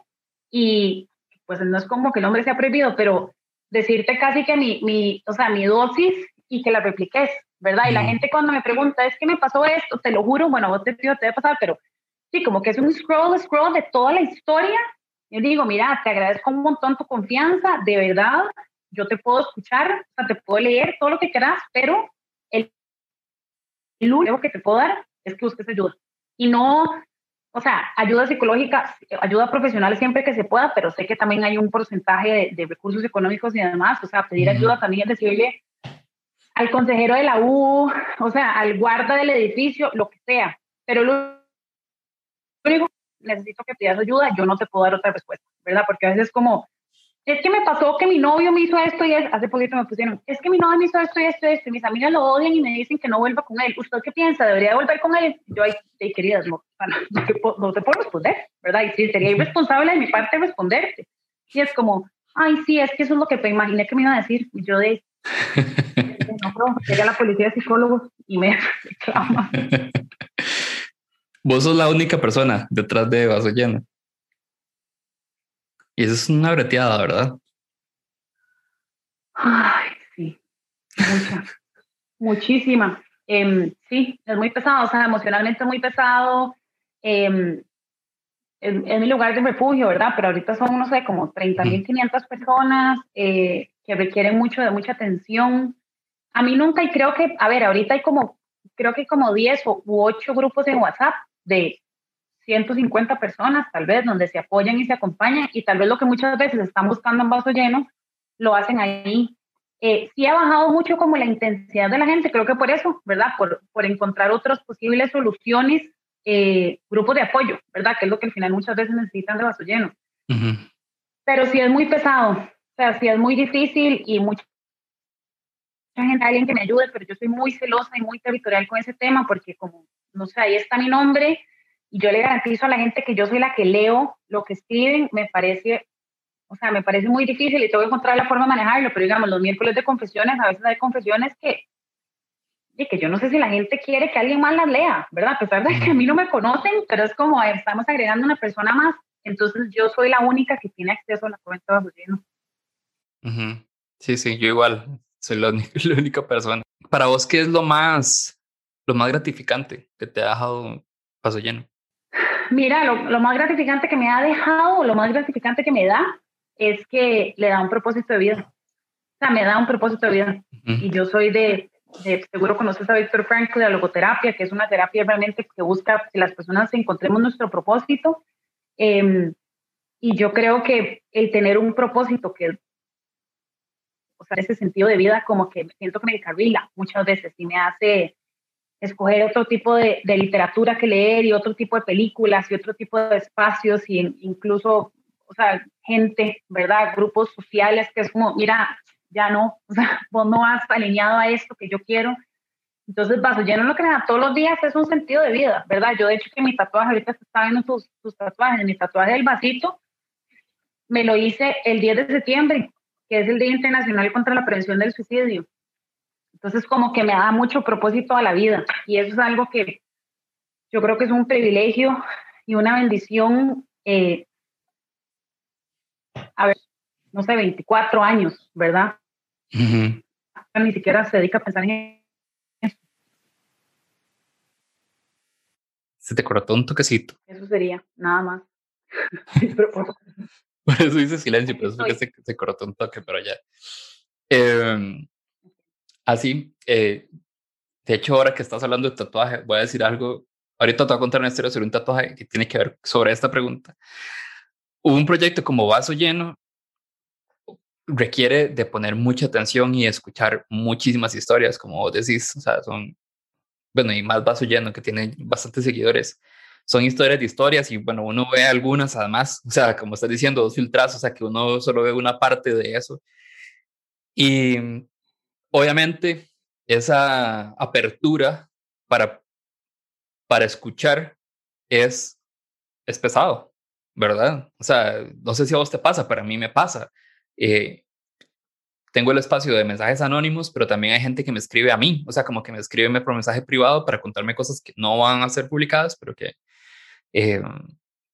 y pues no es como que el nombre sea prohibido, pero decirte casi que mi, mi, o sea, mi dosis y que la repliques, ¿verdad? Y la gente cuando me pregunta, es que me pasó esto, te lo juro, bueno, vos te pido, te va a pasar, pero sí, como que es un scroll, scroll de toda la historia. Yo digo, mira, te agradezco un montón tu confianza, de verdad, yo te puedo escuchar, o sea, te puedo leer todo lo que quieras, pero el, el único que te puedo dar es que busques ayuda y no, o sea, ayuda psicológica, ayuda profesional siempre que se pueda, pero sé que también hay un porcentaje de, recursos económicos y demás, o sea, pedir ayuda también es decirle al consejero de la U, o sea, al guarda del edificio, lo que sea, pero lo único necesito que pidas ayuda, yo no te puedo dar otra respuesta, ¿verdad? Porque a veces es como, es que me pasó que mi novio me hizo esto y es, hace poquito me pusieron, es que mi novio me hizo esto y esto y esto, y mis amigas lo odian y me dicen que no vuelva con él. ¿Usted qué piensa? ¿Debería volver con él? Yo, ahí, hey, queridas, no, no, te puedo, no, te puedo, responder, ¿verdad? Y sí, sería irresponsable de mi parte responderte. Y es como, ay, sí, es que eso es lo que te imaginé que me iba a decir. Y yo de, no, pero llega la policía de psicólogos y me reclama. Vos sos la única persona detrás de Vaso Lleno. Y eso es una breteada, ¿verdad? Ay, sí, mucha, muchísima. Em, sí, es muy pesado, o sea, emocionalmente muy pesado. Eh, es, mi lugar de refugio, ¿verdad? Pero ahorita son, no sé, como 30.500 personas eh, que requieren mucho de mucha atención. A mí nunca, y creo que, a ver, ahorita hay como, creo que como 10 u 8 grupos en WhatsApp de 150 personas, tal vez, donde se apoyan y se acompañan, y tal vez lo que muchas veces están buscando en vaso lleno, lo hacen ahí. Eh, sí ha bajado mucho como la intensidad de la gente, creo que por eso, ¿verdad? Por, por encontrar otras posibles soluciones, eh, grupos de apoyo, ¿verdad? Que es lo que al final muchas veces necesitan de vaso lleno. Pero sí es muy pesado, o sea, sí es muy difícil y mucha gente, alguien que me ayude, pero yo soy muy celosa y muy territorial con ese tema porque como, no sé, ahí está mi nombre, y yo le garantizo a la gente que yo soy la que leo lo que escriben, me parece, o sea, me parece muy difícil y tengo que encontrar la forma de manejarlo, pero digamos, los miércoles de confesiones, a veces hay confesiones que, que yo no sé si la gente quiere que alguien más las lea, ¿verdad? A pesar de que a mí no me conocen, pero es como, estamos agregando una persona más, entonces yo soy la única que tiene acceso a la cuenta de lleno. Sí, sí, yo igual, soy la única, la única persona. Para vos, ¿qué es lo más, lo más gratificante que te ha dejado paso lleno? Mira, lo, más gratificante que me ha dejado, lo más gratificante que me da, es que le da un propósito de vida. O sea, me da un propósito de vida. Y yo soy de, seguro conoces a Víctor Frankl, de la logoterapia, que es una terapia realmente que busca que las personas encontremos nuestro propósito. Em, y yo creo que el tener un propósito que, o sea, ese sentido de vida, como que siento que me encarrila muchas veces y me hace escoger otro tipo de, literatura que leer y otro tipo de películas y otro tipo de espacios y incluso, o sea, gente, ¿verdad? Grupos sociales que es como, mira, ya no, o sea, vos no has alineado a esto que yo quiero. Entonces, vaso lleno lo que da todos los días es un sentido de vida, ¿verdad? Yo, de hecho, que mi tatuaje, ahorita se está viendo tus tatuajes, mi tatuaje del vasito, me lo hice el 10 de septiembre, que es el Día Internacional contra la Prevención del Suicidio. Entonces, como que me da mucho propósito a la vida y eso es algo que yo creo que es un privilegio y una bendición. Eh, a ver, no sé, 24 años, ¿verdad? Ni siquiera se dedica a pensar en eso. Se te cortó un toquecito. Eso sería, nada más. Por eso dice silencio, pero eso que se, se, cortó un toque, pero ya. Em, así, eh, de hecho, ahora que estás hablando de tatuaje, voy a decir algo. Ahorita te voy a contar una historia sobre un tatuaje que tiene que ver sobre esta pregunta. Un proyecto como Vaso Lleno requiere de poner mucha atención y escuchar muchísimas historias, como vos decís, o sea, son, bueno, y más Vaso Lleno, que tiene bastantes seguidores, son historias de historias y bueno, uno ve algunas además, o sea, como estás diciendo, dos filtrazos, o sea, que uno solo ve una parte de eso. Y obviamente esa apertura para, para escuchar es, es pesado, ¿verdad? O sea, no sé si a vos te pasa, pero a mí me pasa. Eh, tengo el espacio de mensajes anónimos, pero también hay gente que me escribe a mí, o sea, como que me escribe por mensaje privado para contarme cosas que no van a ser publicadas, pero que eh,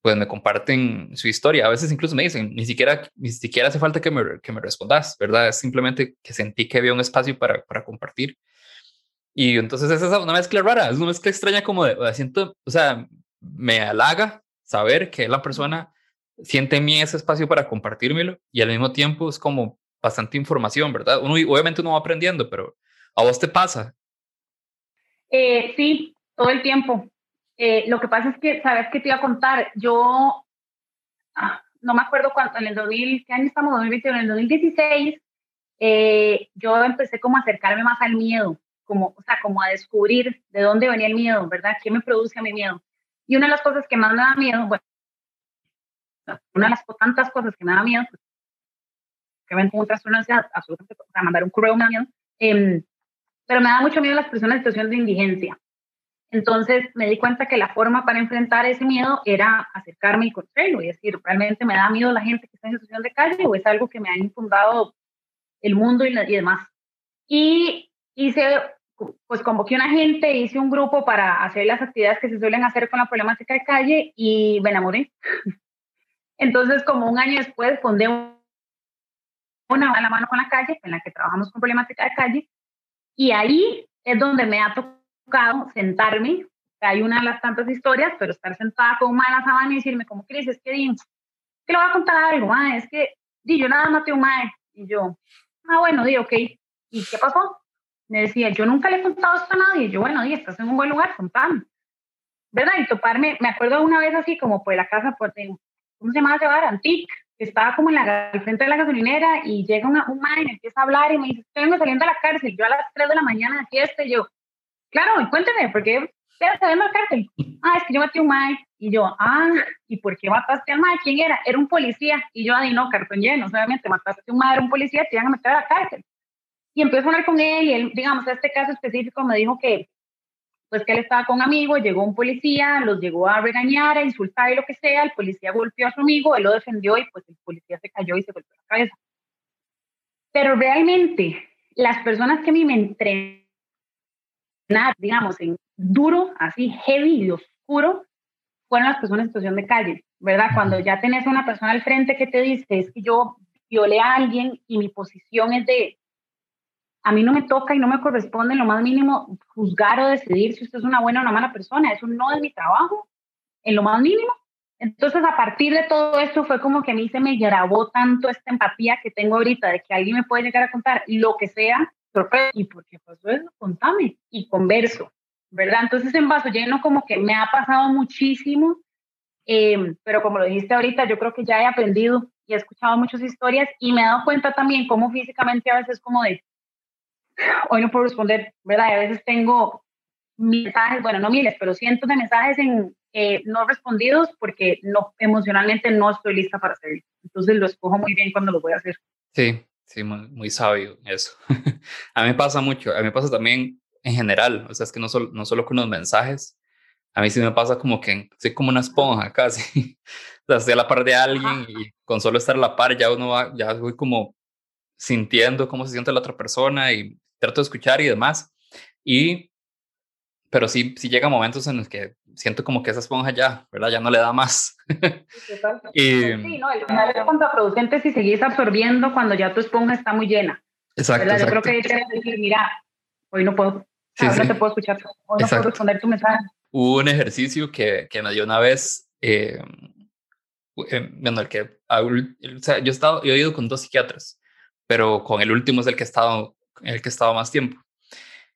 pues me comparten su historia. A veces incluso me dicen, ni siquiera, ni siquiera hace falta que me, que me respondas, ¿verdad? Es simplemente que sentí que había un espacio para, para compartir. Y entonces es una mezcla rara, es una mezcla extraña como de, siento, o sea, me halaga saber que la persona siente en mí ese espacio para compartírmelo y al mismo tiempo es como bastante información, ¿verdad? Uno, obviamente uno va aprendiendo, pero ¿a vos te pasa? Eh, sí, todo el tiempo. Eh, lo que pasa es que, ¿sabes qué te iba a contar? Yo, ah, no me acuerdo cuánto, en el 2000, ¿qué año estamos? 2021, en el 2016, eh, yo empecé como a acercarme más al miedo, como, o sea, como a descubrir de dónde venía el miedo, ¿verdad? ¿Qué me produce a mi miedo? Y una de las cosas que más me da miedo, bueno, una de las tantas cosas que me da miedo, que ven como un trastorno absolutamente, o sea, mandar un correo me da miedo, em, pero me da mucho miedo las personas en situación de indigencia. Entonces me di cuenta que la forma para enfrentar ese miedo era acercarme y conocerlo y decir, ¿realmente me da miedo la gente que está en situación de calle o es algo que me ha infundado el mundo y, demás? Y hice, pues convoqué a una gente, hice un grupo para hacer las actividades que se suelen hacer con la problemática de calle y me enamoré. Entonces, como un año después, fundé una a la mano con la calle, en la que trabajamos con problemática de calle, y ahí es donde me ha tocado sentarme, hay una de las tantas historias, pero estar sentada con una la sabana y decirme, como Cris, es que, que le voy a contar algo, ah, es que di, yo nada maté un mae. Y yo, ah, bueno, di, ok. ¿Y qué pasó? Me decía, yo nunca le he contado esto a nadie. Y yo, bueno, di, estás en un buen lugar, contame. ¿Verdad? Y toparme, me acuerdo una vez así como por la casa, por, ¿cómo se llama? Llevar Antique, que estaba como en la, al frente de la gasolinera y llega una, un mae y me empieza a hablar y me dice, estoy saliendo de la cárcel, yo a las 3 de la mañana de fiesta, y yo, Claro, y cuénteme, ¿por qué te la cárcel? Ah, es que yo maté a un mae. Y yo, ah, ¿y por qué mataste al mae? ¿Quién era? Era un policía. Y yo, ahí no, cartón lleno. Obviamente, mataste a un mae, era un policía, te iban a meter a la cárcel. Y empecé a hablar con él y él, digamos, este caso específico me dijo que, pues que él estaba con un amigo, llegó un policía, los llegó a regañar, a insultar y lo que sea, el policía golpeó a su amigo, él lo defendió y pues el policía se cayó y se golpeó la cabeza. Pero realmente, las personas que a mí me entrenan digamos, en duro, así heavy y oscuro, fueron las personas en situación de calle, ¿verdad? Cuando ya tenés a una persona al frente que te dice, es que yo violé a alguien y mi posición es de, a mí no me toca y no me corresponde en lo más mínimo juzgar o decidir si usted es una buena o una mala persona, eso no es mi trabajo, en lo más mínimo. Entonces, a partir de todo esto fue como que a mí se me grabó tanto esta empatía que tengo ahorita de que alguien me puede llegar a contar lo que sea ¿y por qué pasó eso? Contame y converso, ¿verdad? Entonces en vaso lleno como que me ha pasado muchísimo, em, pero como lo dijiste ahorita, yo creo que ya he aprendido y he escuchado muchas historias y me he dado cuenta también cómo físicamente a veces como de, hoy no puedo responder, ¿verdad? Y a veces tengo mensajes, bueno, no miles, pero cientos de mensajes en, eh, no respondidos porque no emocionalmente no estoy lista para hacerlo. Entonces lo escojo muy bien cuando lo voy a hacer. Sí, Sí, muy, sabio eso. a mí me pasa mucho, a mí me pasa también en general, o sea, es que no solo, no solo con los mensajes, a mí sí me pasa como que soy como una esponja casi, o sea, estoy a la par de alguien y con solo estar a la par ya uno va, ya voy como sintiendo cómo se siente la otra persona y trato de escuchar y demás. Y, pero sí, sí llega momentos en los que siento como que esa esponja ya, ¿verdad? Ya no le da más. y, sí, no, el final es contraproducente si seguís absorbiendo cuando ya tu esponja está muy llena. Exacto. Yo creo que hay que decir, mira, hoy no puedo, no te puedo escuchar, hoy no puedo responder tu mensaje. Hubo un ejercicio que, que me dio una vez, eh, eh, bueno, el que, o sea, yo he, estado, he ido con dos psiquiatras, pero con el último es el que he estado, el que he estado más tiempo.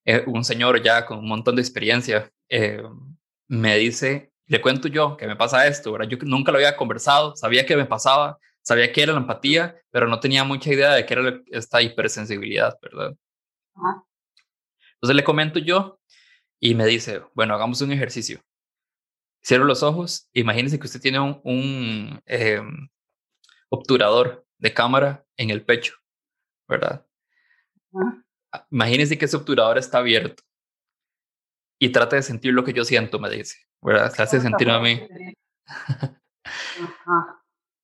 Eh, un señor ya con un montón de experiencia eh, me dice, le cuento yo que me pasa esto, ¿verdad? Yo nunca lo había conversado, sabía que me pasaba, sabía que era la empatía, pero no tenía mucha idea de qué era esta hipersensibilidad, ¿verdad? Entonces le comento yo y me dice, bueno, hagamos un ejercicio. Cierro los ojos, imagínese que usted tiene un, em, obturador de cámara en el pecho, ¿verdad? Imagínese que ese obturador está abierto y trate de sentir lo que yo siento, me dice, ¿verdad? Se hace sentir a mí.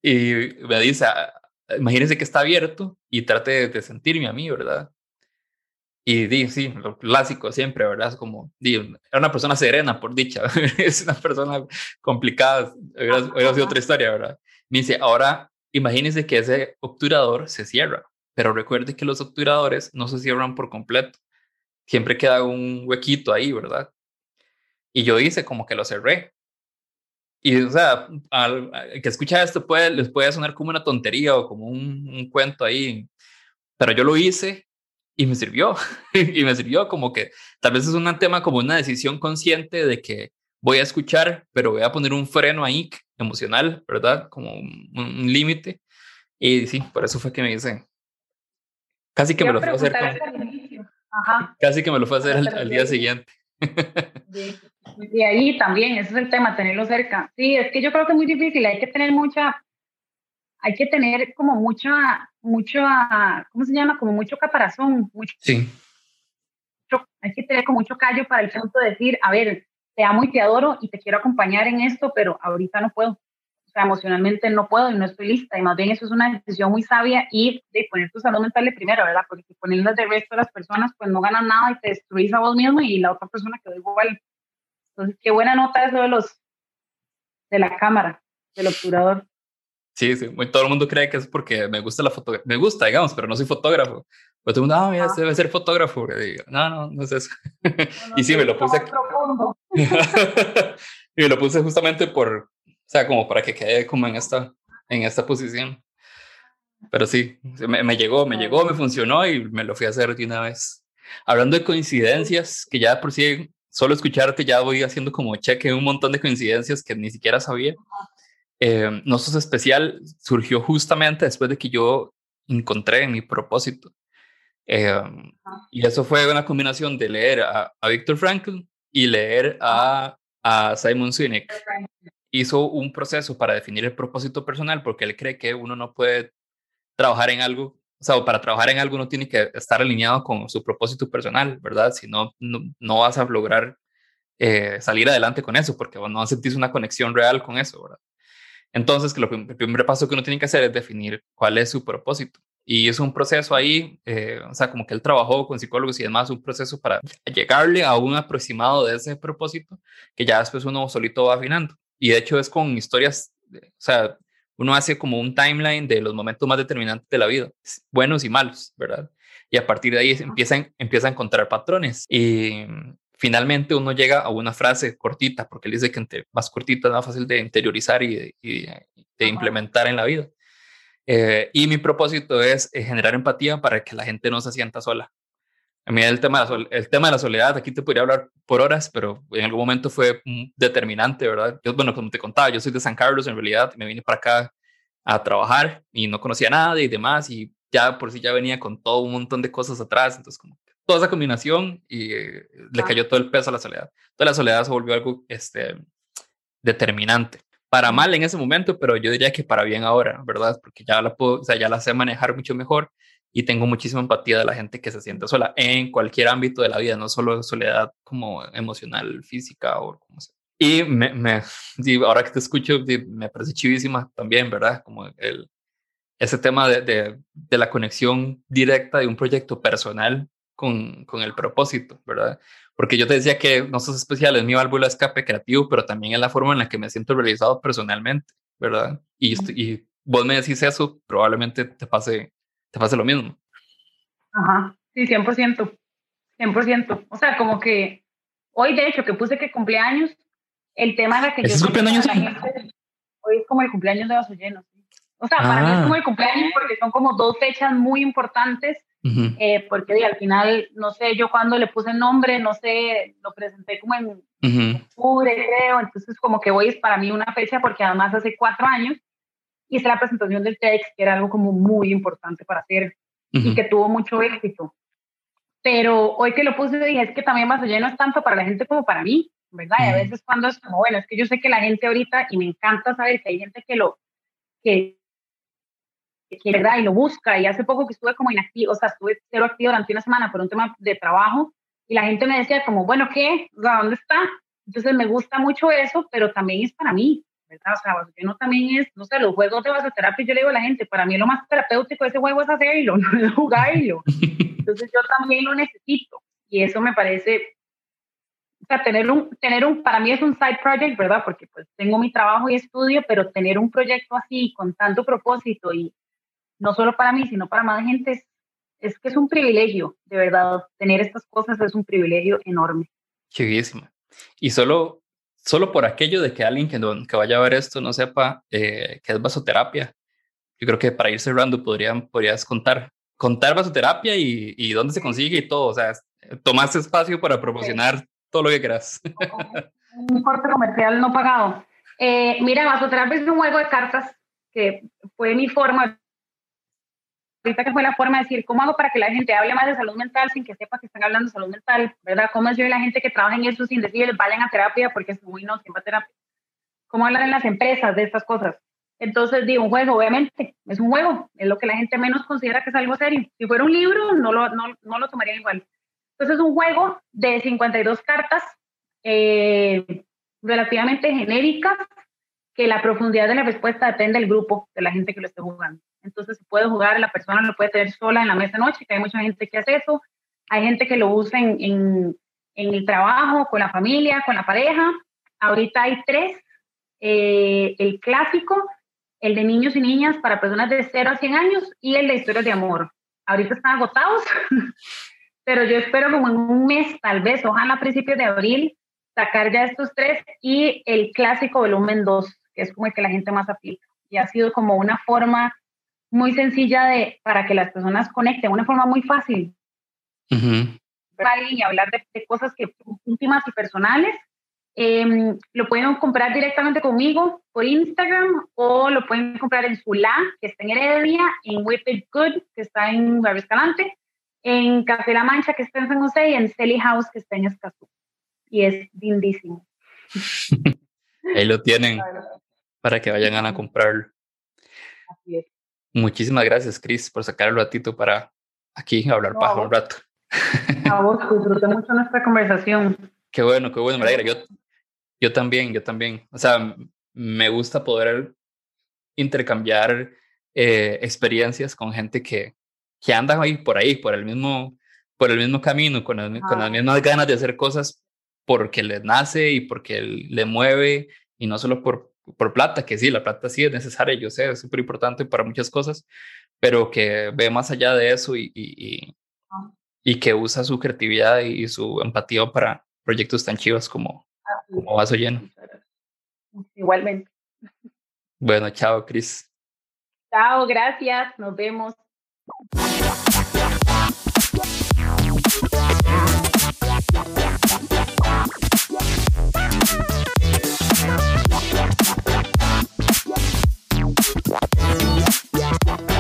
y me dice, ah, imagínese que está abierto y trate de sentirme a mí, ¿verdad? Y di, sí, lo clásico siempre, ¿verdad? Es como, di, era una persona serena, por dicha, es una persona complicada, hubiera, sido otra historia, ¿verdad? Me dice, ahora imagínese que ese obturador se cierra, pero recuerde que los obturadores no se cierran por completo, siempre queda un huequito ahí, ¿verdad? Y yo hice como que lo cerré. Y, o sea, al, que escucha esto puede, les puede sonar como una tontería o como un, un cuento ahí, pero yo lo hice y me sirvió, y me sirvió como que tal vez es un tema como una decisión consciente de que voy a escuchar, pero voy a poner un freno ahí emocional, ¿verdad? Como un, límite. Y sí, por eso fue que me dice, casi que me lo fue a hacer. Casi que me lo fue a hacer al, día siguiente. Y ahí también, ese es el tema, tenerlo cerca. Sí, es que yo creo que es muy difícil, hay que tener mucha, hay que tener como mucha, mucho, ¿cómo se llama? Como mucho caparazón. Mucho, sí. hay que tener como mucho callo para el punto de decir, a ver, te amo y te adoro y te quiero acompañar en esto, pero ahorita no puedo. O sea, emocionalmente no puedo y no estoy lista. Y más bien eso es una decisión muy sabia y de poner tu salud mental de primero, ¿verdad? Porque ponerlas de resto a las personas, pues no ganan nada y te destruís a vos mismo y la otra persona quedó igual. Entonces, qué buena nota eso de los, de la cámara, del obturador. Sí, sí, todo el mundo cree que es porque me gusta la fotografía, me gusta, digamos, pero no soy fotógrafo. Pero todo el mundo, ah, mira, debe ser fotógrafo. digo, no, no, no es eso. y sí, me lo puse. y me lo puse justamente por, o sea, como para que quede como en esta, en esta posición. Pero sí, me, me llegó, me llegó, me funcionó y me lo fui a hacer de una vez. Hablando de coincidencias, que ya por sí, solo escucharte ya voy haciendo como cheque un montón de coincidencias que ni siquiera sabía. Eh, No Sos Especial surgió justamente después de que yo encontré mi propósito. Eh, y eso fue una combinación de leer a, a Viktor Frankl y leer a, a Simon Sinek. Hizo un proceso para definir el propósito personal porque él cree que uno no puede trabajar en algo, o sea, para trabajar en algo uno tiene que estar alineado con su propósito personal, ¿verdad? Si no, no, vas a lograr eh, salir adelante con eso porque no sentís una conexión real con eso, ¿verdad? Entonces, que lo, el primer paso que uno tiene que hacer es definir cuál es su propósito. Y es un proceso ahí, eh, o sea, como que él trabajó con psicólogos y demás, un proceso para llegarle a un aproximado de ese propósito que ya después uno solito va afinando. Y de hecho es con historias, o sea, uno hace como un timeline de los momentos más determinantes de la vida, buenos y malos, ¿verdad? Y a partir de ahí empiezan, empieza a encontrar patrones. Y finalmente uno llega a una frase cortita, porque él dice que entre más cortita es más fácil de interiorizar y de, implementar en la vida. Eh, y mi propósito es eh, generar empatía para que la gente no se sienta sola. A mí el tema, de la el tema de la soledad, aquí te podría hablar por horas, pero en algún momento fue determinante, ¿verdad? Yo, bueno, como te contaba, yo soy de San Carlos en realidad, me vine para acá a trabajar y no conocía a nadie y demás, y ya por si ya venía con todo un montón de cosas atrás, entonces como toda esa combinación y eh, le cayó todo el peso a la soledad. Toda la soledad se volvió algo este, determinante. Para mal en ese momento, pero yo diría que para bien ahora, ¿verdad? Porque ya la, puedo, o sea, ya la sé manejar mucho mejor y tengo muchísima empatía de la gente que se siente sola en cualquier ámbito de la vida, no solo soledad como emocional, física o como sea. Y me, me ahora que te escucho, me parece chivísima también, ¿verdad? Como el, ese tema de, de, de, la conexión directa de un proyecto personal con, con, el propósito, ¿verdad? Porque yo te decía que no sos especial, es mi válvula de escape creativo, pero también es la forma en la que me siento realizado personalmente, ¿verdad? Y, y vos me decís eso, probablemente te pase, te pase lo mismo. Ajá, sí, 100%, 100%. O sea, como que hoy, de hecho, que puse que cumpleaños, el tema era que yo... cumpleaños? hoy es como el cumpleaños de Vaso Lleno. O sea, para mí es como ah. el cumpleaños porque son como dos fechas muy importantes, eh, porque al final, no sé, yo cuando le puse el nombre, no sé, lo presenté como en octubre, creo, entonces como que hoy es para mí una fecha porque además hace cuatro años hice la presentación del TEDx, que era algo como muy importante para hacer y que tuvo mucho éxito. Pero hoy que lo puse dije, es que también Vaso Lleno es tanto para la gente como para mí, ¿verdad? Y a veces cuando es como, bueno, es que yo sé que la gente ahorita, y me encanta saber que hay gente que lo, que que verdad y lo busca y hace poco que estuve como inactivo, o sea, estuve cero activo durante una semana por un tema de trabajo y la gente me decía como, bueno, ¿qué? ¿dónde está? Entonces me gusta mucho eso, pero también es para mí, ¿verdad? O sea, no también es, no sé, los juegos de vasoterapia, yo le digo a la gente, para mí lo más terapéutico de ese juego es hacerlo, no es jugarlo. Entonces yo también lo necesito y eso me parece, o sea, tener un, tener un, para mí es un side project, ¿verdad? Porque pues tengo mi trabajo y estudio, pero tener un proyecto así, con tanto propósito y no solo para mí, sino para más gente, es, que es un privilegio, de verdad, tener estas cosas es un privilegio enorme. Chivísima. Y solo, solo por aquello de que alguien que, que vaya a ver esto no sepa eh, qué es vasoterapia, yo creo que para ir cerrando podrían, podrías contar, contar vasoterapia y, y dónde se consigue y todo, o sea, tomas espacio para promocionar todo lo que quieras. Un corte comercial no pagado. Eh, mira, vasoterapia es un juego de cartas que fue mi forma ahorita que fue la forma de decir, ¿cómo hago para que la gente hable más de salud mental sin que sepa que están hablando de salud mental? ¿Verdad? ¿Cómo es yo y la gente que trabaja en eso sin decirles vayan a terapia porque es muy no, siempre terapia? ¿Cómo hablar en las empresas de estas cosas? Entonces, digo, un juego, obviamente, es un juego, es lo que la gente menos considera que es algo serio. Si fuera un libro, no lo, no, no lo tomaría igual. Entonces, es un juego de 52 cartas eh, relativamente genéricas, que la profundidad de la respuesta depende del grupo, de la gente que lo esté jugando. Entonces se puede jugar, la persona lo puede tener sola en la mesa de noche, que hay mucha gente que hace eso. Hay gente que lo usa en, en, el trabajo, con la familia, con la pareja. Ahorita hay tres. Eh, el clásico, el de niños y niñas para personas de 0 a 100 años y el de historias de amor. Ahorita están agotados, pero yo espero como en un mes, tal vez, ojalá a principios de abril, sacar ya estos tres y el clásico volumen 2, que es como el que la gente más aplica. Y ha sido como una forma muy sencilla de, para que las personas conecten, una forma muy fácil. Y hablar de, cosas que íntimas y personales. Em, lo pueden comprar directamente conmigo por Instagram o lo pueden comprar en Zula, que está en Heredia, en Whip Good, que está en Barrio Escalante, en Café La Mancha, que está en San José, y en Selly House, que está en Escazú. Y es lindísimo. Ahí lo tienen para que vayan a comprarlo. Así es. Muchísimas gracias, Chris, por sacar el ratito para aquí hablar bajo un rato. A vos, disfruté mucho nuestra conversación. Qué bueno, qué bueno, me alegra. Yo, yo también, yo también. O sea, me gusta poder intercambiar eh, experiencias con gente que, que anda ahí por ahí, por el mismo, por el mismo camino, con, con las mismas ganas de hacer cosas porque les nace y porque le mueve y no solo por, por plata, que sí, la plata sí es necesaria, yo sé, es súper importante para muchas cosas, pero que ve más allá de eso y, y, ah. que usa su creatividad y su empatía para proyectos tan chivos como, ah, como Vaso Lleno. Mm, igualmente. Bueno, chao, Cris. Chao, gracias, nos vemos. Yeah.